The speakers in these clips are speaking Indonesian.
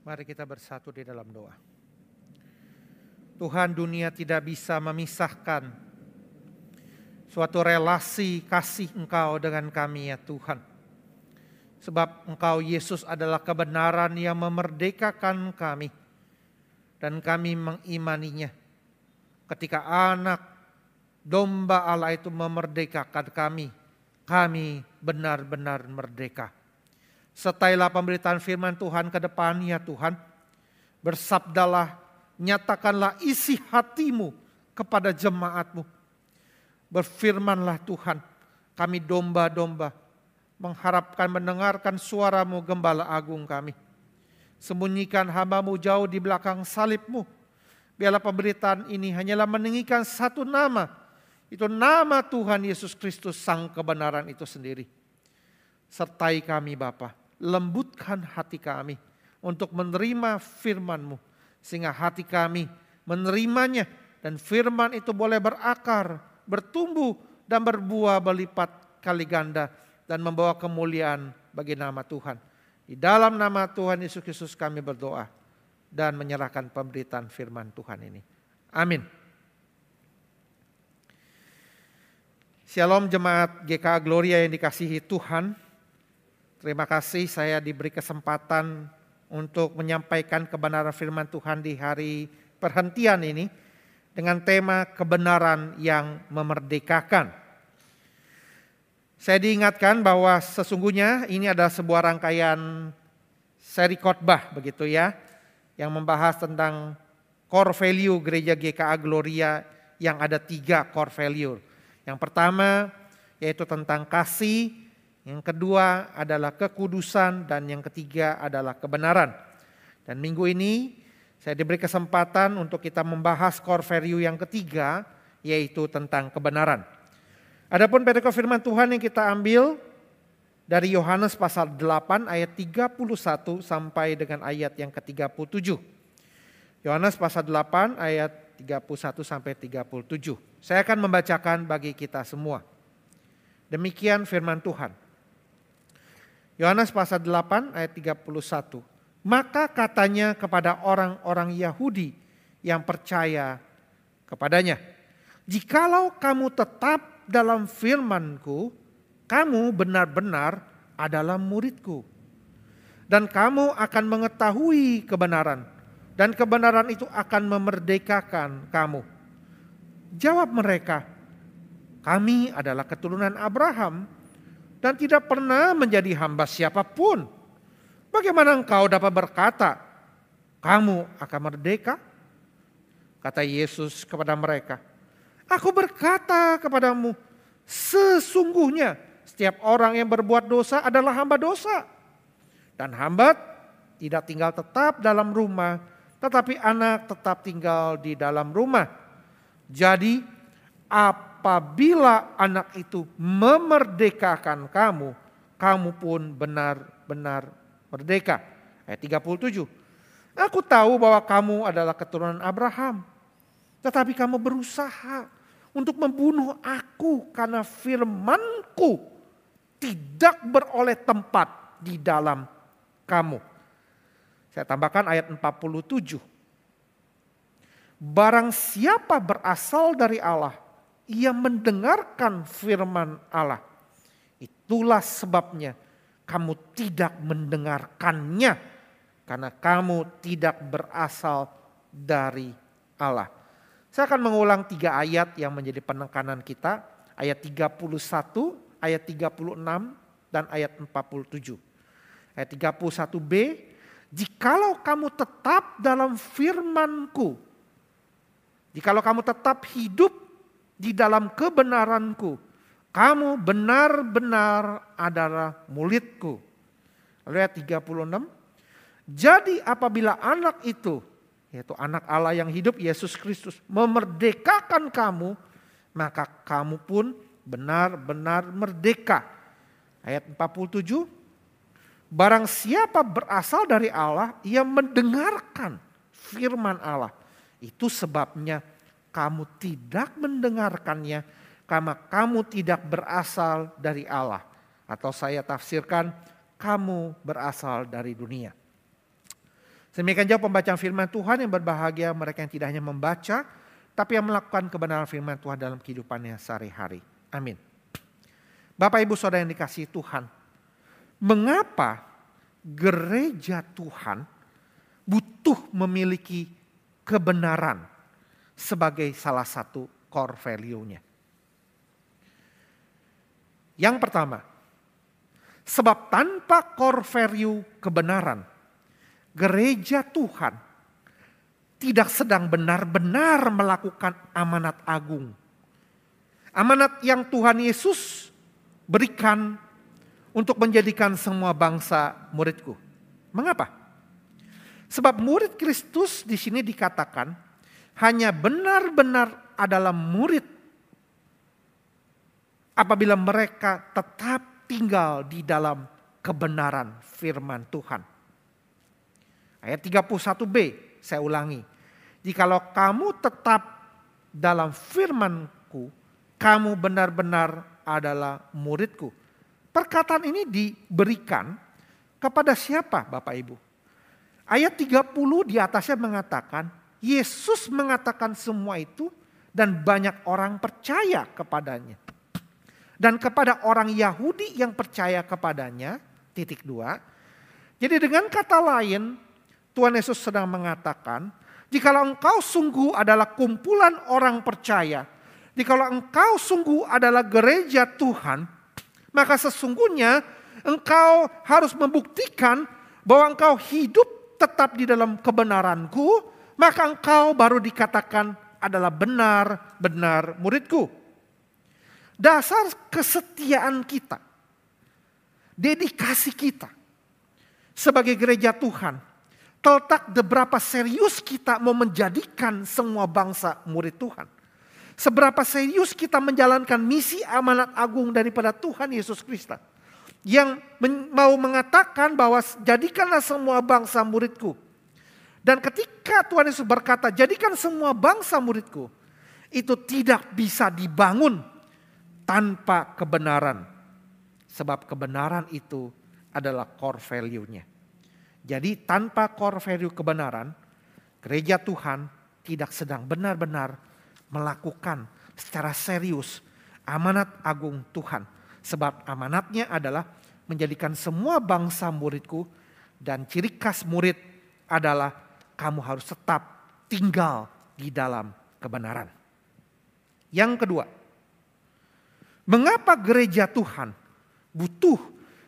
Mari kita bersatu di dalam doa. Tuhan dunia tidak bisa memisahkan suatu relasi kasih Engkau dengan kami ya Tuhan. Sebab Engkau Yesus adalah kebenaran yang memerdekakan kami. Dan kami mengimaninya. Ketika anak domba Allah itu memerdekakan kami. Kami benar-benar merdeka. Setailah pemberitaan firman Tuhan ke depan ya Tuhan. Bersabdalah, nyatakanlah isi hatimu kepada jemaatmu. Berfirmanlah Tuhan, kami domba-domba mengharapkan mendengarkan suaramu gembala agung kami. Sembunyikan hambamu jauh di belakang salibmu. Biarlah pemberitaan ini hanyalah meninggikan satu nama. Itu nama Tuhan Yesus Kristus sang kebenaran itu sendiri. Sertai kami Bapa lembutkan hati kami untuk menerima firman-Mu. Sehingga hati kami menerimanya dan firman itu boleh berakar, bertumbuh dan berbuah berlipat kali ganda dan membawa kemuliaan bagi nama Tuhan. Di dalam nama Tuhan Yesus Kristus kami berdoa dan menyerahkan pemberitaan firman Tuhan ini. Amin. Shalom jemaat GK Gloria yang dikasihi Tuhan. Terima kasih saya diberi kesempatan untuk menyampaikan kebenaran firman Tuhan di hari perhentian ini dengan tema kebenaran yang memerdekakan. Saya diingatkan bahwa sesungguhnya ini adalah sebuah rangkaian seri khotbah begitu ya yang membahas tentang core value gereja GKA Gloria yang ada tiga core value. Yang pertama yaitu tentang kasih, yang kedua adalah kekudusan dan yang ketiga adalah kebenaran. Dan minggu ini saya diberi kesempatan untuk kita membahas core value yang ketiga yaitu tentang kebenaran. Adapun perikop firman Tuhan yang kita ambil dari Yohanes pasal 8 ayat 31 sampai dengan ayat yang ke-37. Yohanes pasal 8 ayat 31 sampai 37. Saya akan membacakan bagi kita semua. Demikian firman Tuhan. Yohanes pasal 8 ayat 31. Maka katanya kepada orang-orang Yahudi yang percaya kepadanya. Jikalau kamu tetap dalam firmanku, kamu benar-benar adalah muridku. Dan kamu akan mengetahui kebenaran. Dan kebenaran itu akan memerdekakan kamu. Jawab mereka, kami adalah keturunan Abraham dan tidak pernah menjadi hamba siapa pun. Bagaimana engkau dapat berkata, kamu akan merdeka? Kata Yesus kepada mereka, aku berkata kepadamu, sesungguhnya setiap orang yang berbuat dosa adalah hamba dosa. Dan hamba tidak tinggal tetap dalam rumah, tetapi anak tetap tinggal di dalam rumah. Jadi apa apabila anak itu memerdekakan kamu, kamu pun benar-benar merdeka. Ayat 37. Aku tahu bahwa kamu adalah keturunan Abraham. Tetapi kamu berusaha untuk membunuh aku karena firmanku tidak beroleh tempat di dalam kamu. Saya tambahkan ayat 47. Barang siapa berasal dari Allah, ia mendengarkan firman Allah. Itulah sebabnya kamu tidak mendengarkannya karena kamu tidak berasal dari Allah. Saya akan mengulang tiga ayat yang menjadi penekanan kita. Ayat 31, ayat 36, dan ayat 47. Ayat 31b, jikalau kamu tetap dalam firmanku, jikalau kamu tetap hidup di dalam kebenaranku. Kamu benar-benar adalah muridku. Ayat 36. Jadi apabila anak itu, yaitu anak Allah yang hidup Yesus Kristus, memerdekakan kamu, maka kamu pun benar-benar merdeka. Ayat 47. Barang siapa berasal dari Allah, ia mendengarkan firman Allah. Itu sebabnya kamu tidak mendengarkannya karena kamu tidak berasal dari Allah. Atau saya tafsirkan kamu berasal dari dunia. Demikian juga pembacaan firman Tuhan yang berbahagia mereka yang tidak hanya membaca, tapi yang melakukan kebenaran firman Tuhan dalam kehidupannya sehari-hari. Amin. Bapak Ibu Saudara yang dikasih Tuhan, mengapa gereja Tuhan butuh memiliki kebenaran sebagai salah satu core value-nya? Yang pertama, sebab tanpa core value kebenaran, gereja Tuhan tidak sedang benar-benar melakukan amanat agung. Amanat yang Tuhan Yesus berikan untuk menjadikan semua bangsa muridku. Mengapa? Sebab murid Kristus di sini dikatakan hanya benar-benar adalah murid apabila mereka tetap tinggal di dalam kebenaran firman Tuhan. Ayat 31b, saya ulangi. Jikalau kamu tetap dalam firmanku, kamu benar-benar adalah muridku. Perkataan ini diberikan kepada siapa Bapak Ibu? Ayat 30 di atasnya mengatakan, Yesus mengatakan semua itu dan banyak orang percaya kepadanya dan kepada orang Yahudi yang percaya kepadanya, titik dua. Jadi dengan kata lain, Tuhan Yesus sedang mengatakan, jikalau engkau sungguh adalah kumpulan orang percaya, jikalau engkau sungguh adalah gereja Tuhan, maka sesungguhnya engkau harus membuktikan bahwa engkau hidup tetap di dalam kebenaranku, maka engkau baru dikatakan adalah benar-benar muridku. Dasar kesetiaan kita, dedikasi kita sebagai gereja Tuhan terletak beberapa serius kita mau menjadikan semua bangsa murid Tuhan. Seberapa serius kita menjalankan misi amanat agung daripada Tuhan Yesus Kristus. Yang mau mengatakan bahwa jadikanlah semua bangsa muridku. Dan ketika Tuhan Yesus berkata jadikan semua bangsa muridku. Itu tidak bisa dibangun tanpa kebenaran. Sebab kebenaran itu adalah core value-nya. Jadi tanpa core value kebenaran, gereja Tuhan tidak sedang benar-benar melakukan secara serius amanat agung Tuhan. Sebab amanatnya adalah menjadikan semua bangsa muridku dan ciri khas murid adalah kamu harus tetap tinggal di dalam kebenaran. Yang kedua, Mengapa gereja Tuhan butuh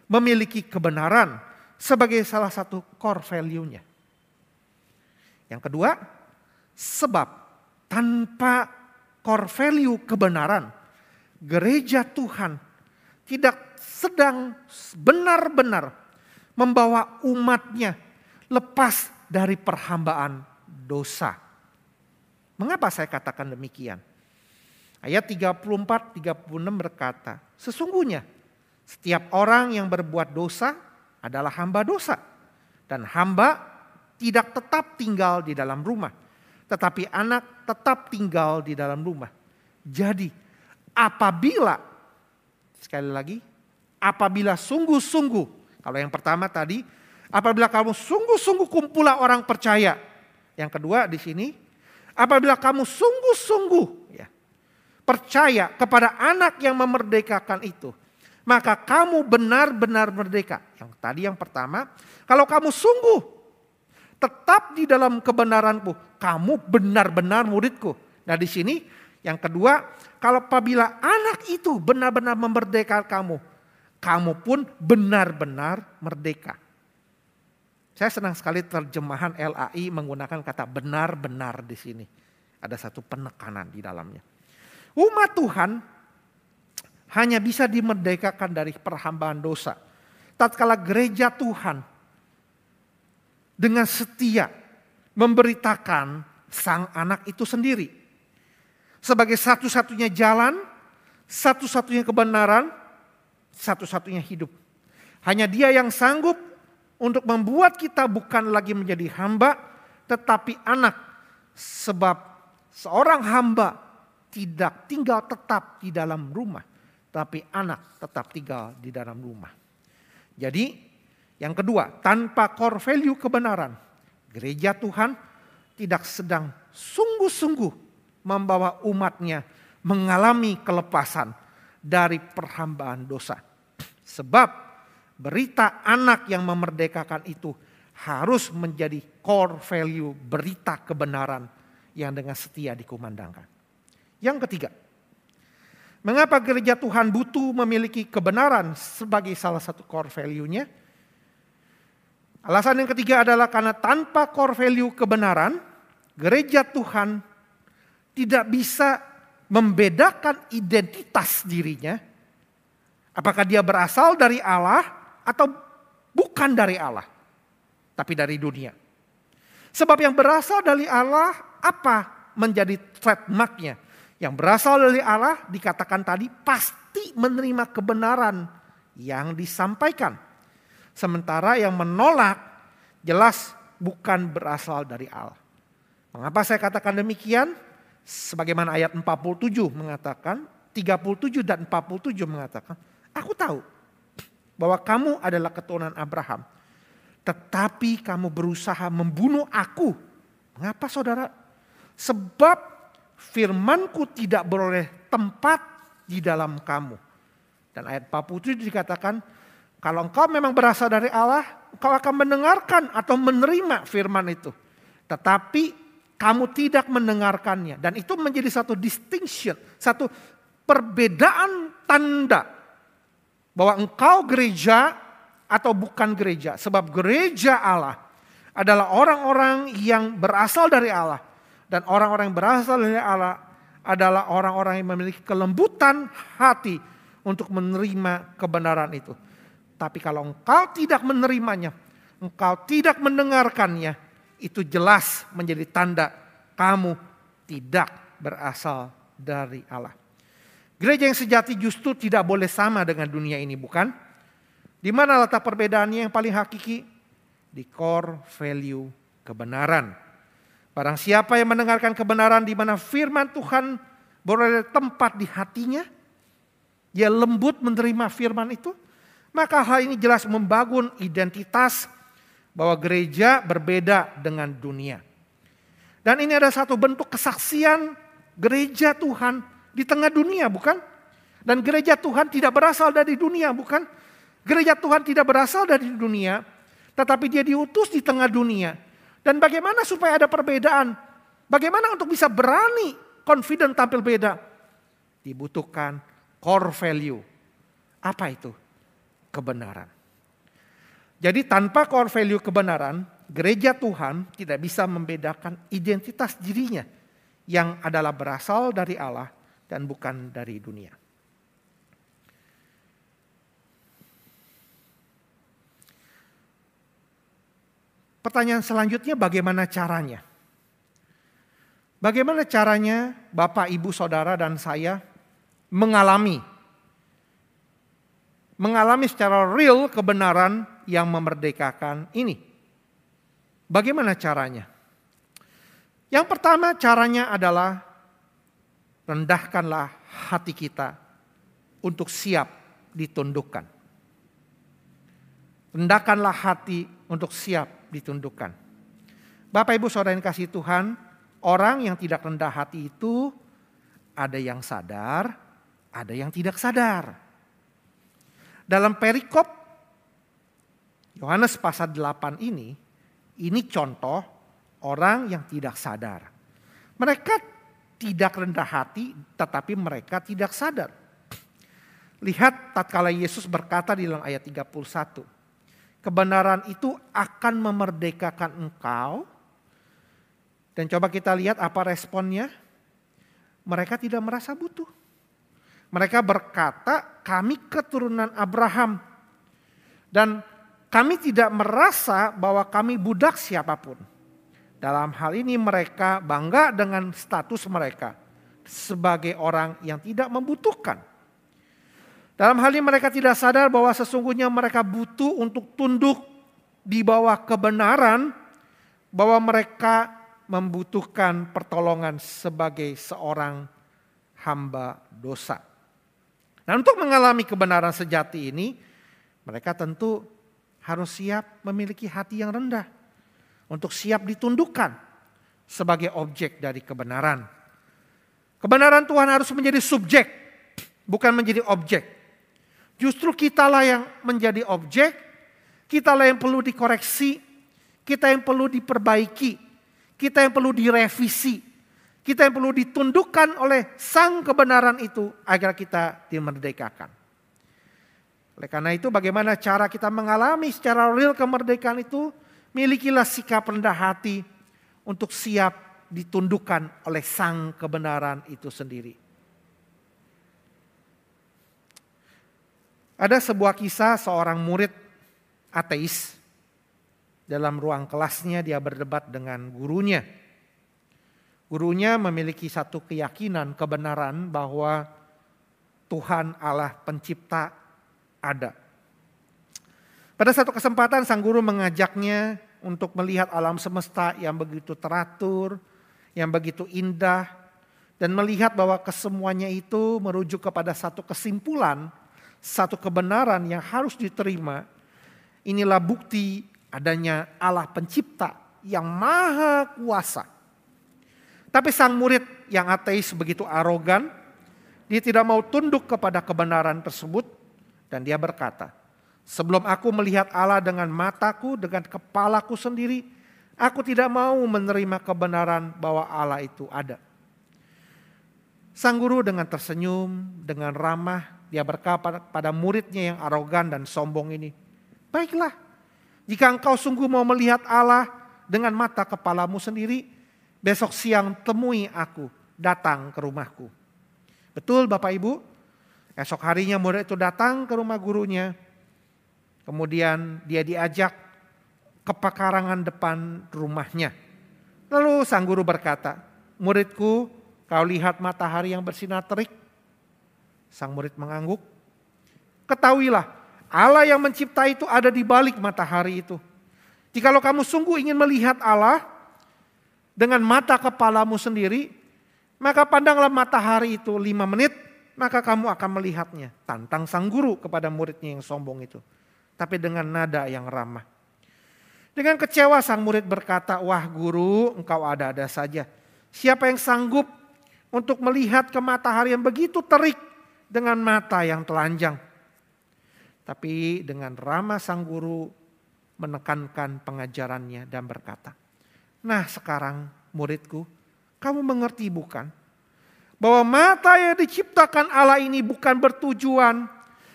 memiliki kebenaran sebagai salah satu core value-nya? Yang kedua, sebab tanpa core value kebenaran, gereja Tuhan tidak sedang benar-benar membawa umatnya lepas dari perhambaan dosa. Mengapa saya katakan demikian? Ayat 34 36 berkata, sesungguhnya setiap orang yang berbuat dosa adalah hamba dosa dan hamba tidak tetap tinggal di dalam rumah, tetapi anak tetap tinggal di dalam rumah. Jadi, apabila sekali lagi, apabila sungguh-sungguh, kalau yang pertama tadi, apabila kamu sungguh-sungguh kumpulah orang percaya. Yang kedua di sini, apabila kamu sungguh-sungguh ya, percaya kepada anak yang memerdekakan itu, maka kamu benar-benar merdeka. Yang tadi yang pertama, kalau kamu sungguh tetap di dalam kebenaranku, kamu benar-benar muridku. Nah di sini yang kedua, kalau apabila anak itu benar-benar memerdekakan kamu, kamu pun benar-benar merdeka. Saya senang sekali terjemahan LAI menggunakan kata benar-benar di sini. Ada satu penekanan di dalamnya. Umat Tuhan hanya bisa dimerdekakan dari perhambaan dosa. Tatkala gereja Tuhan dengan setia memberitakan sang anak itu sendiri. Sebagai satu-satunya jalan, satu-satunya kebenaran, satu-satunya hidup. Hanya dia yang sanggup untuk membuat kita bukan lagi menjadi hamba, tetapi anak. Sebab seorang hamba tidak tinggal tetap di dalam rumah, tapi anak tetap tinggal di dalam rumah. Jadi, yang kedua, tanpa core value kebenaran, Gereja Tuhan tidak sedang sungguh-sungguh membawa umatnya mengalami kelepasan dari perhambaan dosa. Sebab berita anak yang memerdekakan itu harus menjadi core value berita kebenaran yang dengan setia dikumandangkan. Yang ketiga, mengapa gereja Tuhan butuh memiliki kebenaran sebagai salah satu core value-nya? Alasan yang ketiga adalah karena tanpa core value kebenaran, gereja Tuhan tidak bisa membedakan identitas dirinya. Apakah dia berasal dari Allah atau bukan dari Allah, tapi dari dunia. Sebab yang berasal dari Allah apa menjadi trademarknya? Yang berasal dari Allah dikatakan tadi pasti menerima kebenaran yang disampaikan. Sementara yang menolak jelas bukan berasal dari Allah. Mengapa saya katakan demikian? Sebagaimana ayat 47 mengatakan, 37 dan 47 mengatakan, aku tahu bahwa kamu adalah keturunan Abraham. Tetapi kamu berusaha membunuh aku. Mengapa saudara? Sebab firmanku tidak beroleh tempat di dalam kamu. Dan ayat 47 dikatakan, kalau engkau memang berasal dari Allah, engkau akan mendengarkan atau menerima firman itu. Tetapi kamu tidak mendengarkannya. Dan itu menjadi satu distinction, satu perbedaan tanda bahwa engkau gereja atau bukan gereja. Sebab gereja Allah adalah orang-orang yang berasal dari Allah. Dan orang-orang yang berasal dari Allah adalah orang-orang yang memiliki kelembutan hati untuk menerima kebenaran itu. Tapi kalau engkau tidak menerimanya, engkau tidak mendengarkannya, itu jelas menjadi tanda kamu tidak berasal dari Allah. Gereja yang sejati justru tidak boleh sama dengan dunia ini, bukan? Di mana letak perbedaannya yang paling hakiki? Di core value kebenaran. Barang siapa yang mendengarkan kebenaran di mana firman Tuhan berada tempat di hatinya, dia lembut menerima firman itu, maka hal ini jelas membangun identitas bahwa gereja berbeda dengan dunia. Dan ini ada satu bentuk kesaksian gereja Tuhan di tengah dunia, bukan? Dan gereja Tuhan tidak berasal dari dunia, bukan? Gereja Tuhan tidak berasal dari dunia, tetapi dia diutus di tengah dunia. Dan bagaimana supaya ada perbedaan? Bagaimana untuk bisa berani, confident tampil beda? Dibutuhkan core value. Apa itu? kebenaran. Jadi tanpa core value kebenaran, gereja Tuhan tidak bisa membedakan identitas dirinya yang adalah berasal dari Allah dan bukan dari dunia. Pertanyaan selanjutnya bagaimana caranya? Bagaimana caranya Bapak, Ibu, Saudara dan saya mengalami mengalami secara real kebenaran yang memerdekakan ini. Bagaimana caranya? Yang pertama caranya adalah rendahkanlah hati kita untuk siap ditundukkan. Rendahkanlah hati untuk siap ditundukkan. Bapak Ibu Saudara yang kasih Tuhan, orang yang tidak rendah hati itu ada yang sadar, ada yang tidak sadar. Dalam perikop Yohanes pasal 8 ini, ini contoh orang yang tidak sadar. Mereka tidak rendah hati tetapi mereka tidak sadar. Lihat tatkala Yesus berkata di dalam ayat 31. Kebenaran itu akan memerdekakan engkau. Dan coba kita lihat apa responnya. Mereka tidak merasa butuh. Mereka berkata, "Kami keturunan Abraham, dan kami tidak merasa bahwa kami budak siapa pun." Dalam hal ini, mereka bangga dengan status mereka sebagai orang yang tidak membutuhkan. Dalam hal ini, mereka tidak sadar bahwa sesungguhnya mereka butuh untuk tunduk di bawah kebenaran, bahwa mereka membutuhkan pertolongan sebagai seorang hamba dosa. Nah untuk mengalami kebenaran sejati ini, mereka tentu harus siap memiliki hati yang rendah. Untuk siap ditundukkan sebagai objek dari kebenaran. Kebenaran Tuhan harus menjadi subjek, bukan menjadi objek. Justru kitalah yang menjadi objek, kitalah yang perlu dikoreksi, kita yang perlu diperbaiki, kita yang perlu direvisi, kita yang perlu ditundukkan oleh sang kebenaran itu agar kita dimerdekakan. Oleh karena itu bagaimana cara kita mengalami secara real kemerdekaan itu? Milikilah sikap rendah hati untuk siap ditundukkan oleh sang kebenaran itu sendiri. Ada sebuah kisah seorang murid ateis. Dalam ruang kelasnya dia berdebat dengan gurunya. Gurunya memiliki satu keyakinan, kebenaran bahwa Tuhan Allah pencipta ada. Pada satu kesempatan sang guru mengajaknya untuk melihat alam semesta yang begitu teratur, yang begitu indah, dan melihat bahwa kesemuanya itu merujuk kepada satu kesimpulan, satu kebenaran yang harus diterima. Inilah bukti adanya Allah pencipta yang maha kuasa. Tapi sang murid yang ateis begitu arogan, dia tidak mau tunduk kepada kebenaran tersebut dan dia berkata, Sebelum aku melihat Allah dengan mataku, dengan kepalaku sendiri, aku tidak mau menerima kebenaran bahwa Allah itu ada. Sang guru dengan tersenyum, dengan ramah, dia berkata pada muridnya yang arogan dan sombong ini, Baiklah, jika engkau sungguh mau melihat Allah dengan mata kepalamu sendiri, besok siang temui aku, datang ke rumahku. Betul Bapak Ibu? Esok harinya murid itu datang ke rumah gurunya, Kemudian dia diajak ke pekarangan depan rumahnya. Lalu sang guru berkata, muridku kau lihat matahari yang bersinar terik? Sang murid mengangguk. Ketahuilah Allah yang mencipta itu ada di balik matahari itu. Jikalau kamu sungguh ingin melihat Allah dengan mata kepalamu sendiri, maka pandanglah matahari itu lima menit, maka kamu akan melihatnya. Tantang sang guru kepada muridnya yang sombong itu tapi dengan nada yang ramah. Dengan kecewa sang murid berkata, wah guru engkau ada-ada saja. Siapa yang sanggup untuk melihat ke matahari yang begitu terik dengan mata yang telanjang. Tapi dengan ramah sang guru menekankan pengajarannya dan berkata, Nah sekarang muridku, kamu mengerti bukan? Bahwa mata yang diciptakan Allah ini bukan bertujuan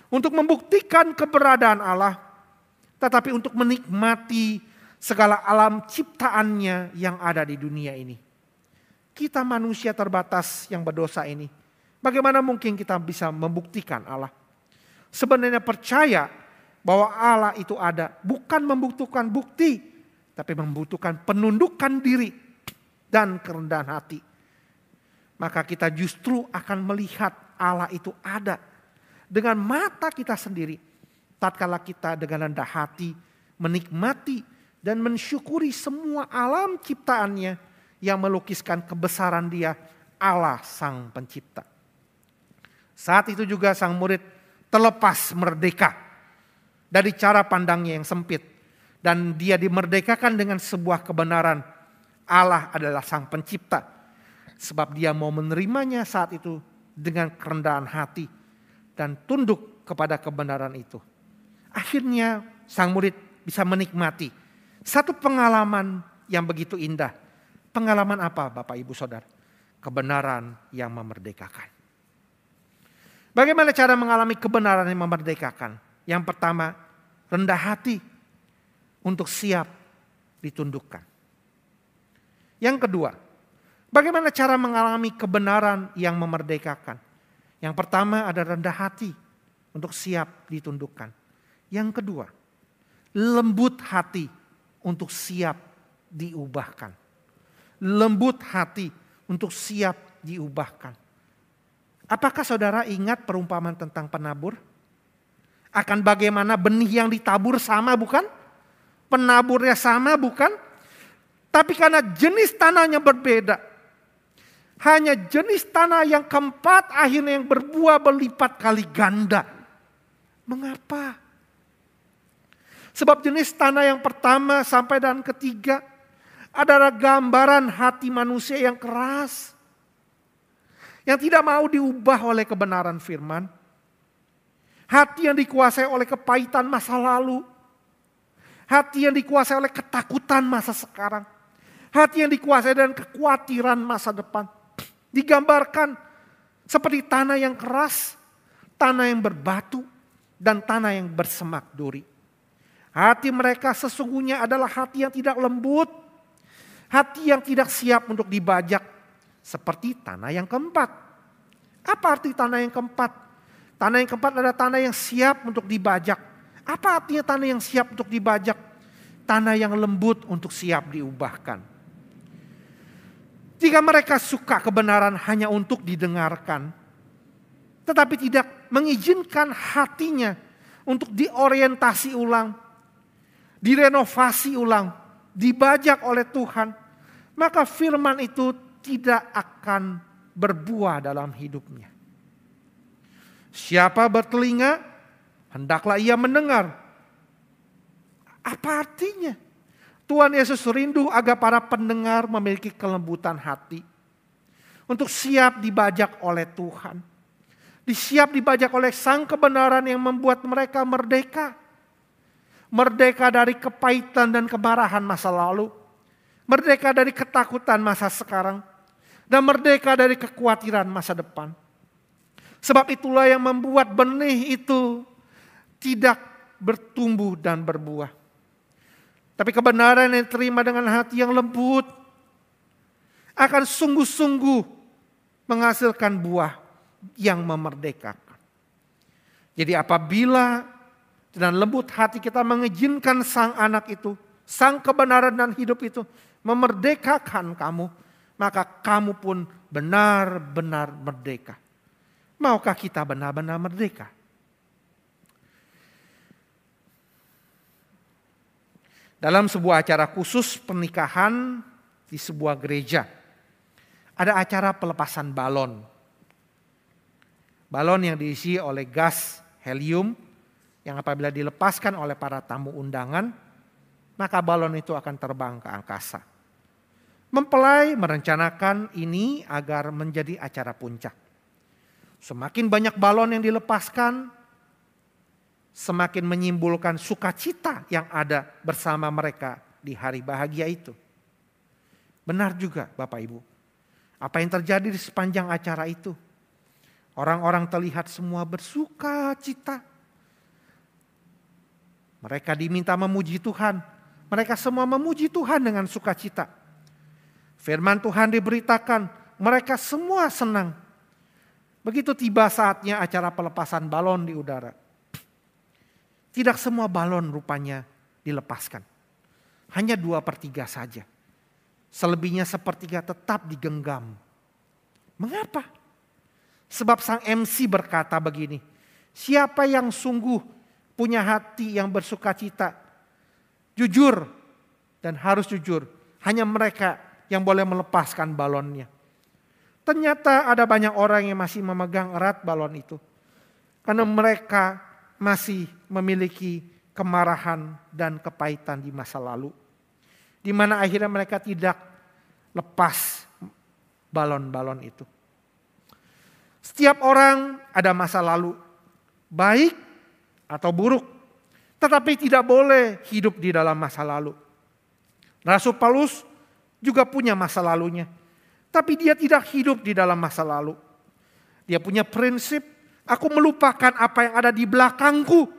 untuk membuktikan keberadaan Allah, tetapi untuk menikmati segala alam ciptaannya yang ada di dunia ini. Kita manusia terbatas yang berdosa ini, bagaimana mungkin kita bisa membuktikan Allah? Sebenarnya percaya bahwa Allah itu ada, bukan membutuhkan bukti, tapi membutuhkan penundukan diri dan kerendahan hati. Maka kita justru akan melihat Allah itu ada dengan mata kita sendiri. Tatkala kita dengan rendah hati menikmati dan mensyukuri semua alam ciptaannya yang melukiskan kebesaran dia Allah sang pencipta. Saat itu juga sang murid terlepas merdeka dari cara pandangnya yang sempit. Dan dia dimerdekakan dengan sebuah kebenaran Allah adalah sang pencipta. Sebab dia mau menerimanya saat itu dengan kerendahan hati dan tunduk kepada kebenaran itu. Akhirnya sang murid bisa menikmati satu pengalaman yang begitu indah. Pengalaman apa Bapak Ibu Saudara? Kebenaran yang memerdekakan. Bagaimana cara mengalami kebenaran yang memerdekakan? Yang pertama, rendah hati untuk siap ditundukkan. Yang kedua, bagaimana cara mengalami kebenaran yang memerdekakan? Yang pertama ada rendah hati untuk siap ditundukkan. Yang kedua, lembut hati untuk siap diubahkan. Lembut hati untuk siap diubahkan. Apakah saudara ingat perumpamaan tentang penabur? Akan bagaimana benih yang ditabur sama bukan? Penaburnya sama bukan? Tapi karena jenis tanahnya berbeda, hanya jenis tanah yang keempat akhirnya yang berbuah berlipat kali ganda. Mengapa? Sebab jenis tanah yang pertama sampai dan ketiga adalah gambaran hati manusia yang keras. Yang tidak mau diubah oleh kebenaran firman. Hati yang dikuasai oleh kepahitan masa lalu. Hati yang dikuasai oleh ketakutan masa sekarang. Hati yang dikuasai dengan kekhawatiran masa depan. Digambarkan seperti tanah yang keras, tanah yang berbatu, dan tanah yang bersemak duri. Hati mereka sesungguhnya adalah hati yang tidak lembut, hati yang tidak siap untuk dibajak, seperti tanah yang keempat. Apa arti tanah yang keempat? Tanah yang keempat adalah tanah yang siap untuk dibajak. Apa artinya tanah yang siap untuk dibajak? Tanah yang lembut untuk siap diubahkan. Jika mereka suka kebenaran hanya untuk didengarkan, tetapi tidak mengizinkan hatinya untuk diorientasi ulang, direnovasi ulang, dibajak oleh Tuhan, maka firman itu tidak akan berbuah dalam hidupnya. Siapa bertelinga, hendaklah ia mendengar. Apa artinya? Tuhan Yesus rindu agar para pendengar memiliki kelembutan hati untuk siap dibajak oleh Tuhan disiap dibajak oleh sang kebenaran yang membuat mereka merdeka. Merdeka dari kepahitan dan kemarahan masa lalu. Merdeka dari ketakutan masa sekarang. Dan merdeka dari kekhawatiran masa depan. Sebab itulah yang membuat benih itu tidak bertumbuh dan berbuah. Tapi kebenaran yang terima dengan hati yang lembut akan sungguh-sungguh menghasilkan buah yang memerdekakan. Jadi apabila dengan lembut hati kita mengizinkan sang anak itu, sang kebenaran dan hidup itu memerdekakan kamu, maka kamu pun benar-benar merdeka. Maukah kita benar-benar merdeka? Dalam sebuah acara khusus pernikahan di sebuah gereja, ada acara pelepasan balon Balon yang diisi oleh gas helium yang apabila dilepaskan oleh para tamu undangan, maka balon itu akan terbang ke angkasa. Mempelai merencanakan ini agar menjadi acara puncak. Semakin banyak balon yang dilepaskan, semakin menyimpulkan sukacita yang ada bersama mereka di hari bahagia itu. Benar juga Bapak Ibu. Apa yang terjadi di sepanjang acara itu? Orang-orang terlihat semua bersuka cita. Mereka diminta memuji Tuhan. Mereka semua memuji Tuhan dengan sukacita. Firman Tuhan diberitakan, mereka semua senang. Begitu tiba saatnya acara pelepasan balon di udara. Tidak semua balon rupanya dilepaskan. Hanya dua per tiga saja. Selebihnya sepertiga tetap digenggam. Mengapa? Sebab sang MC berkata begini, siapa yang sungguh punya hati yang bersuka cita, jujur dan harus jujur, hanya mereka yang boleh melepaskan balonnya. Ternyata ada banyak orang yang masih memegang erat balon itu. Karena mereka masih memiliki kemarahan dan kepahitan di masa lalu. Di mana akhirnya mereka tidak lepas balon-balon itu. Setiap orang ada masa lalu, baik atau buruk, tetapi tidak boleh hidup di dalam masa lalu. Rasul Paulus juga punya masa lalunya, tapi dia tidak hidup di dalam masa lalu. Dia punya prinsip, aku melupakan apa yang ada di belakangku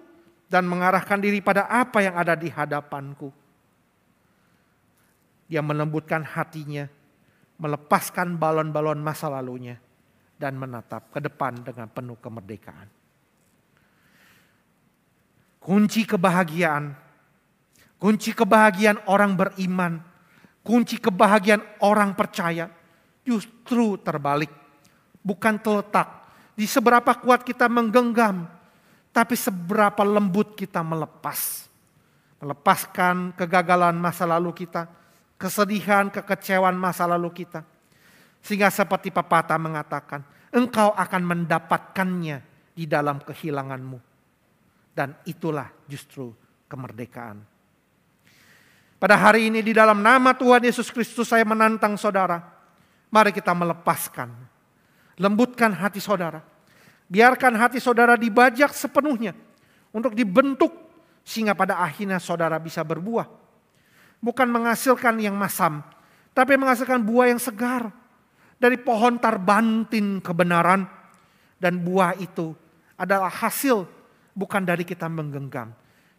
dan mengarahkan diri pada apa yang ada di hadapanku. Dia melembutkan hatinya, melepaskan balon-balon masa lalunya dan menatap ke depan dengan penuh kemerdekaan. Kunci kebahagiaan, kunci kebahagiaan orang beriman, kunci kebahagiaan orang percaya justru terbalik. Bukan terletak di seberapa kuat kita menggenggam, tapi seberapa lembut kita melepas. Melepaskan kegagalan masa lalu kita, kesedihan, kekecewaan masa lalu kita sehingga seperti pepatah mengatakan, engkau akan mendapatkannya di dalam kehilanganmu. Dan itulah justru kemerdekaan. Pada hari ini di dalam nama Tuhan Yesus Kristus saya menantang saudara. Mari kita melepaskan. Lembutkan hati saudara. Biarkan hati saudara dibajak sepenuhnya. Untuk dibentuk sehingga pada akhirnya saudara bisa berbuah. Bukan menghasilkan yang masam. Tapi menghasilkan buah yang segar. Dari pohon tarbantin kebenaran. Dan buah itu adalah hasil bukan dari kita menggenggam.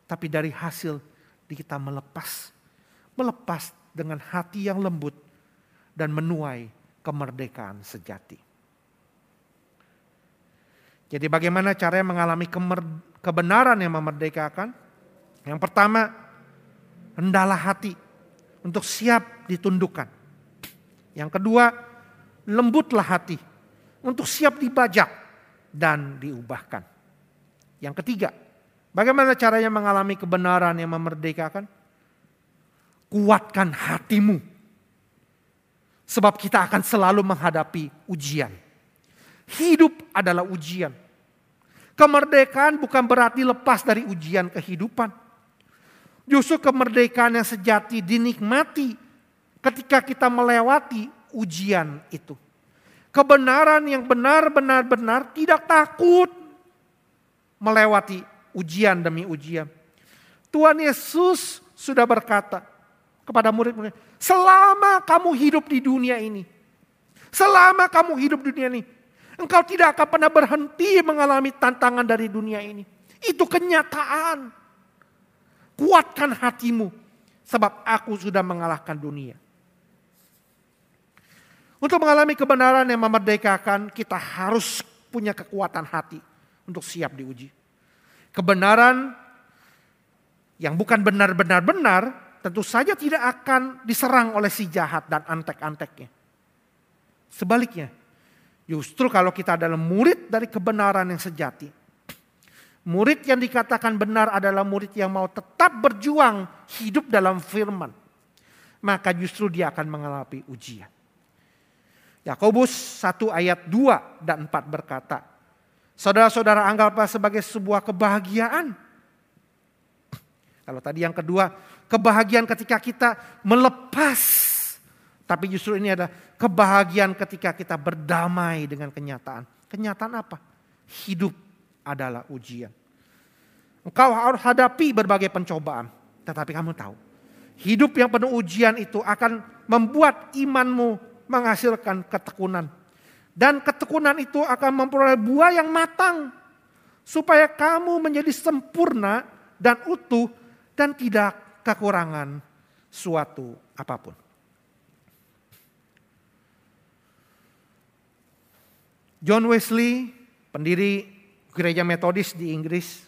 Tapi dari hasil di kita melepas melepas dengan hati yang lembut dan menuai kemerdekaan sejati. Jadi bagaimana caranya mengalami kebenaran yang memerdekakan? Yang pertama, rendalah hati untuk siap ditundukkan. Yang kedua, lembutlah hati untuk siap dibajak dan diubahkan. Yang ketiga, bagaimana caranya mengalami kebenaran yang memerdekakan? kuatkan hatimu. Sebab kita akan selalu menghadapi ujian. Hidup adalah ujian. Kemerdekaan bukan berarti lepas dari ujian kehidupan. Justru kemerdekaan yang sejati dinikmati ketika kita melewati ujian itu. Kebenaran yang benar-benar benar tidak takut melewati ujian demi ujian. Tuhan Yesus sudah berkata, kepada murid-murid. Selama kamu hidup di dunia ini. Selama kamu hidup di dunia ini. Engkau tidak akan pernah berhenti mengalami tantangan dari dunia ini. Itu kenyataan. Kuatkan hatimu. Sebab aku sudah mengalahkan dunia. Untuk mengalami kebenaran yang memerdekakan, kita harus punya kekuatan hati untuk siap diuji. Kebenaran yang bukan benar-benar benar, tentu saja tidak akan diserang oleh si jahat dan antek-anteknya. Sebaliknya, justru kalau kita adalah murid dari kebenaran yang sejati, murid yang dikatakan benar adalah murid yang mau tetap berjuang hidup dalam firman, maka justru dia akan mengalami ujian. Yakobus 1 ayat 2 dan 4 berkata, Saudara-saudara anggaplah sebagai sebuah kebahagiaan. Kalau tadi yang kedua, kebahagiaan ketika kita melepas. Tapi justru ini ada kebahagiaan ketika kita berdamai dengan kenyataan. Kenyataan apa? Hidup adalah ujian. Engkau harus hadapi berbagai pencobaan. Tetapi kamu tahu, hidup yang penuh ujian itu akan membuat imanmu menghasilkan ketekunan. Dan ketekunan itu akan memperoleh buah yang matang. Supaya kamu menjadi sempurna dan utuh dan tidak kekurangan suatu apa pun. John Wesley, pendiri gereja metodis di Inggris,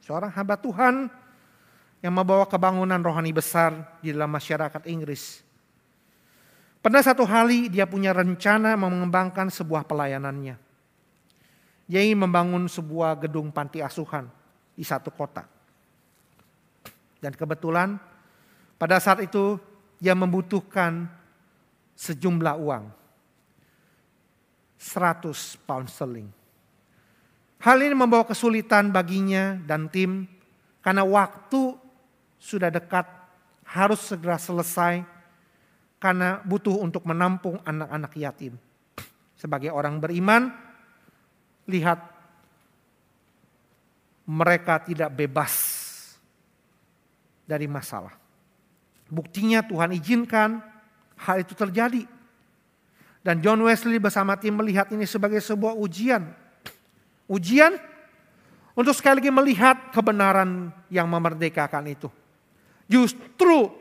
seorang hamba Tuhan yang membawa kebangunan rohani besar di dalam masyarakat Inggris. Pada satu hari dia punya rencana mengembangkan sebuah pelayanannya. Dia ingin membangun sebuah gedung panti asuhan di satu kota. Dan kebetulan pada saat itu dia membutuhkan sejumlah uang. 100 pound sterling. Hal ini membawa kesulitan baginya dan tim karena waktu sudah dekat harus segera selesai karena butuh untuk menampung anak-anak yatim. Sebagai orang beriman, lihat mereka tidak bebas dari masalah. Buktinya Tuhan izinkan hal itu terjadi. Dan John Wesley bersama tim melihat ini sebagai sebuah ujian. Ujian untuk sekali lagi melihat kebenaran yang memerdekakan itu. Justru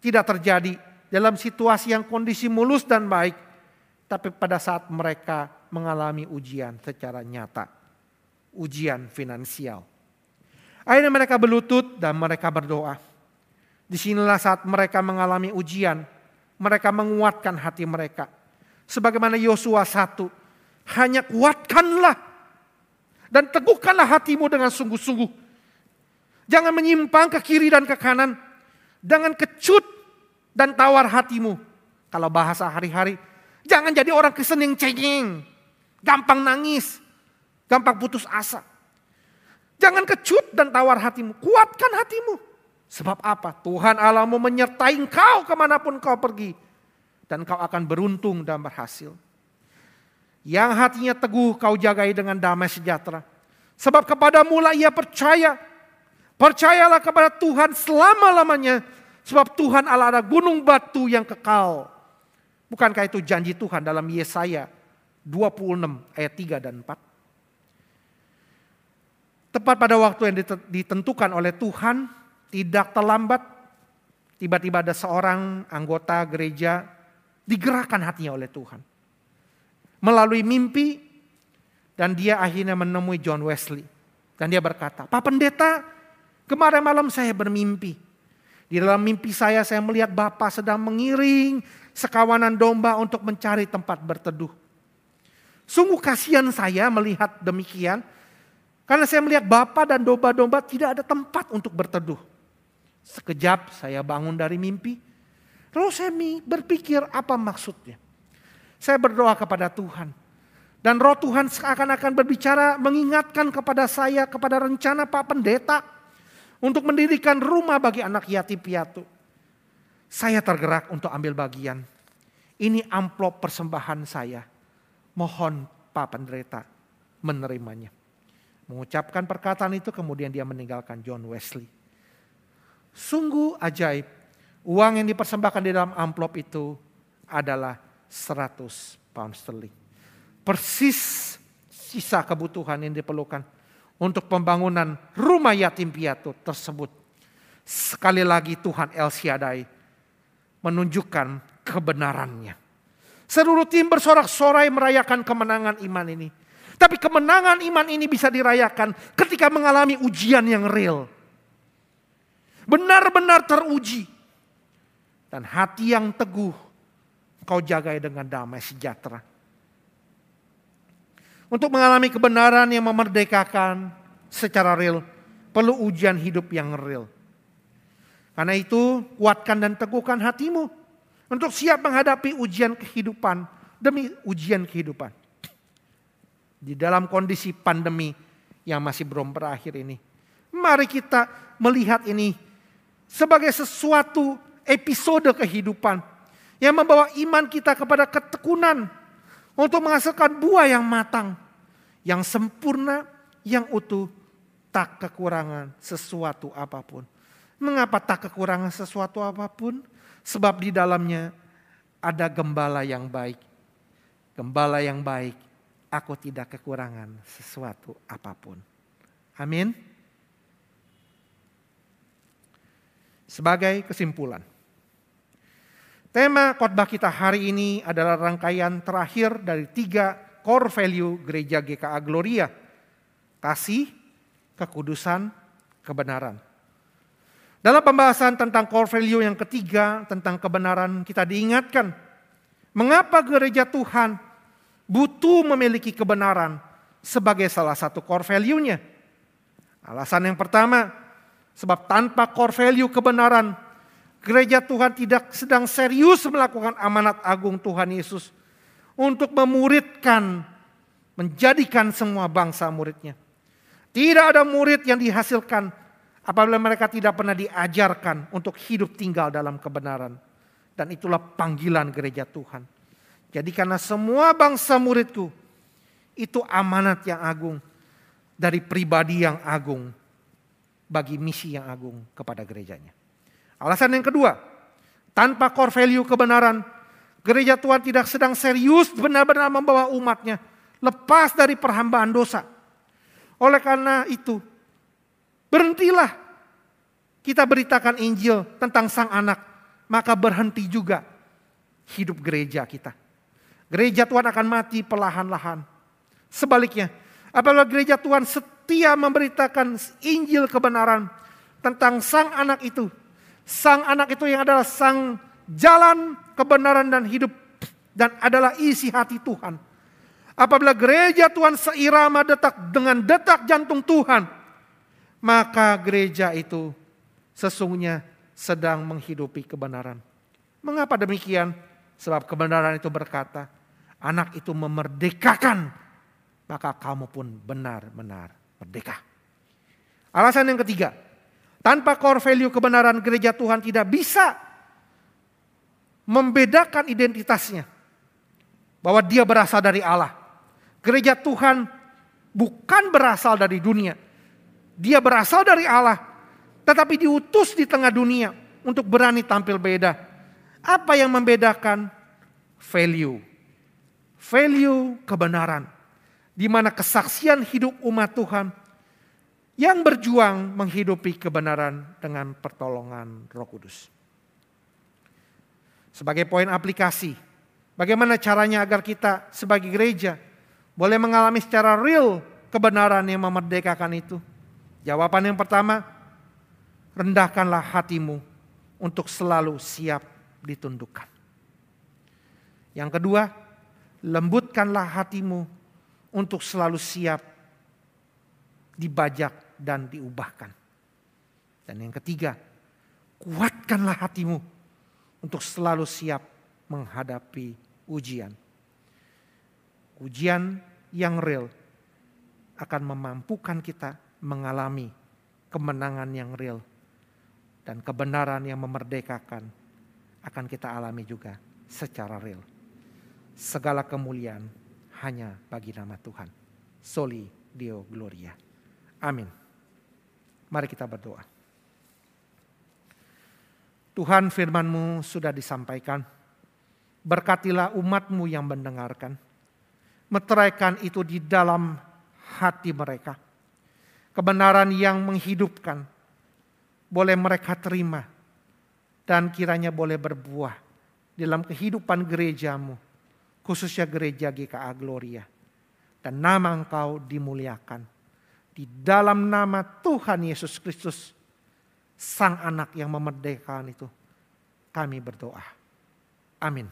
tidak terjadi dalam situasi yang kondisi mulus dan baik. Tapi pada saat mereka mengalami ujian secara nyata. Ujian finansial Akhirnya mereka berlutut dan mereka berdoa. Di sinilah saat mereka mengalami ujian, mereka menguatkan hati mereka. Sebagaimana Yosua 1, hanya kuatkanlah dan teguhkanlah hatimu dengan sungguh-sungguh. Jangan menyimpang ke kiri dan ke kanan. Jangan kecut dan tawar hatimu. Kalau bahasa hari-hari, jangan jadi orang Kristen yang cengeng, gampang nangis, gampang putus asa. Jangan kecut dan tawar hatimu, kuatkan hatimu. Sebab apa? Tuhan Allahmu menyertai engkau ke mana pun kau pergi. Dan kau akan beruntung dan berhasil. Yang hatinya teguh kau jagai dengan damai sejahtera. Sebab kepada mula ia percaya. Percayalah kepada Tuhan selama-lamanya. Sebab Tuhan Allah ada gunung batu yang kekal. Bukankah itu janji Tuhan dalam Yesaya 26 ayat 3 dan 4. Tepat pada waktu yang ditentukan oleh Tuhan, tidak terlambat, tiba-tiba ada seorang anggota gereja digerakkan hatinya oleh Tuhan. Melalui mimpi, dan dia akhirnya menemui John Wesley. Dan dia berkata, Pak Pendeta, kemarin malam saya bermimpi. Di dalam mimpi saya, saya melihat Bapak sedang mengiring sekawanan domba untuk mencari tempat berteduh. Sungguh kasihan saya melihat demikian, karena saya melihat Bapak dan domba-domba tidak ada tempat untuk berteduh. Sekejap saya bangun dari mimpi. Lalu saya berpikir apa maksudnya. Saya berdoa kepada Tuhan. Dan roh Tuhan seakan-akan berbicara mengingatkan kepada saya, kepada rencana Pak Pendeta. Untuk mendirikan rumah bagi anak yatim piatu. Saya tergerak untuk ambil bagian. Ini amplop persembahan saya. Mohon Pak Pendeta menerimanya. Mengucapkan perkataan itu kemudian dia meninggalkan John Wesley. Sungguh ajaib. Uang yang dipersembahkan di dalam amplop itu adalah 100 pound sterling. Persis sisa kebutuhan yang diperlukan untuk pembangunan rumah yatim piatu tersebut. Sekali lagi Tuhan El Shaddai menunjukkan kebenarannya. Seluruh tim bersorak-sorai merayakan kemenangan iman ini. Tapi kemenangan iman ini bisa dirayakan ketika mengalami ujian yang real benar-benar teruji. Dan hati yang teguh kau jagai dengan damai sejahtera. Untuk mengalami kebenaran yang memerdekakan secara real, perlu ujian hidup yang real. Karena itu kuatkan dan teguhkan hatimu untuk siap menghadapi ujian kehidupan demi ujian kehidupan. Di dalam kondisi pandemi yang masih belum berakhir ini. Mari kita melihat ini sebagai sesuatu episode kehidupan yang membawa iman kita kepada ketekunan untuk menghasilkan buah yang matang, yang sempurna, yang utuh, tak kekurangan sesuatu apa pun. Mengapa tak kekurangan sesuatu apa pun? Sebab di dalamnya ada gembala yang baik. Gembala yang baik, aku tidak kekurangan sesuatu apa pun. Amin. Sebagai kesimpulan, tema khotbah kita hari ini adalah rangkaian terakhir dari tiga core value gereja GKA Gloria. Kasih, kekudusan, kebenaran. Dalam pembahasan tentang core value yang ketiga, tentang kebenaran, kita diingatkan mengapa gereja Tuhan butuh memiliki kebenaran sebagai salah satu core value-nya. Alasan yang pertama, Sebab tanpa core value kebenaran, gereja Tuhan tidak sedang serius melakukan amanat agung Tuhan Yesus untuk memuridkan, menjadikan semua bangsa muridnya. Tidak ada murid yang dihasilkan apabila mereka tidak pernah diajarkan untuk hidup tinggal dalam kebenaran. Dan itulah panggilan gereja Tuhan. Jadi karena semua bangsa muridku itu amanat yang agung dari pribadi yang agung bagi misi yang agung kepada gerejanya. Alasan yang kedua, tanpa core value kebenaran, gereja Tuhan tidak sedang serius benar-benar membawa umatnya lepas dari perhambaan dosa. Oleh karena itu, berhentilah kita beritakan Injil tentang sang anak, maka berhenti juga hidup gereja kita. Gereja Tuhan akan mati perlahan-lahan. Sebaliknya, apabila gereja Tuhan setia memberitakan Injil kebenaran tentang sang anak itu. Sang anak itu yang adalah sang jalan kebenaran dan hidup dan adalah isi hati Tuhan. Apabila gereja Tuhan seirama detak dengan detak jantung Tuhan, maka gereja itu sesungguhnya sedang menghidupi kebenaran. Mengapa demikian? Sebab kebenaran itu berkata, anak itu memerdekakan, maka kamu pun benar-benar merdeka. Alasan yang ketiga, Tanpa core value kebenaran gereja Tuhan tidak bisa membedakan identitasnya. Bahwa dia berasal dari Allah. Gereja Tuhan bukan berasal dari dunia. Dia berasal dari Allah. Tetapi diutus di tengah dunia untuk berani tampil beda. Apa yang membedakan? Value. Value kebenaran. Di mana kesaksian hidup umat Tuhan yang berjuang menghidupi kebenaran dengan pertolongan Roh Kudus. Sebagai poin aplikasi, bagaimana caranya agar kita sebagai gereja boleh mengalami secara real kebenaran yang memerdekakan itu? Jawaban yang pertama, rendahkanlah hatimu untuk selalu siap ditundukkan. Yang kedua, lembutkanlah hatimu untuk selalu siap dibajak dan diubahkan. Dan yang ketiga, kuatkanlah hatimu untuk selalu siap menghadapi ujian. Ujian yang real akan memampukan kita mengalami kemenangan yang real dan kebenaran yang memerdekakan akan kita alami juga secara real. Segala kemuliaan hanya bagi nama Tuhan. Soli Deo Gloria. Amin. Mari kita berdoa. Tuhan firmanmu sudah disampaikan. Berkatilah umatmu yang mendengarkan. Meteraikan itu di dalam hati mereka. Kebenaran yang menghidupkan. Boleh mereka terima. Dan kiranya boleh berbuah dalam kehidupan gerejamu. Khususnya gereja GKA Gloria. Dan nama engkau dimuliakan di dalam nama Tuhan Yesus Kristus, Sang Anak yang memerdekakan itu, kami berdoa. Amin.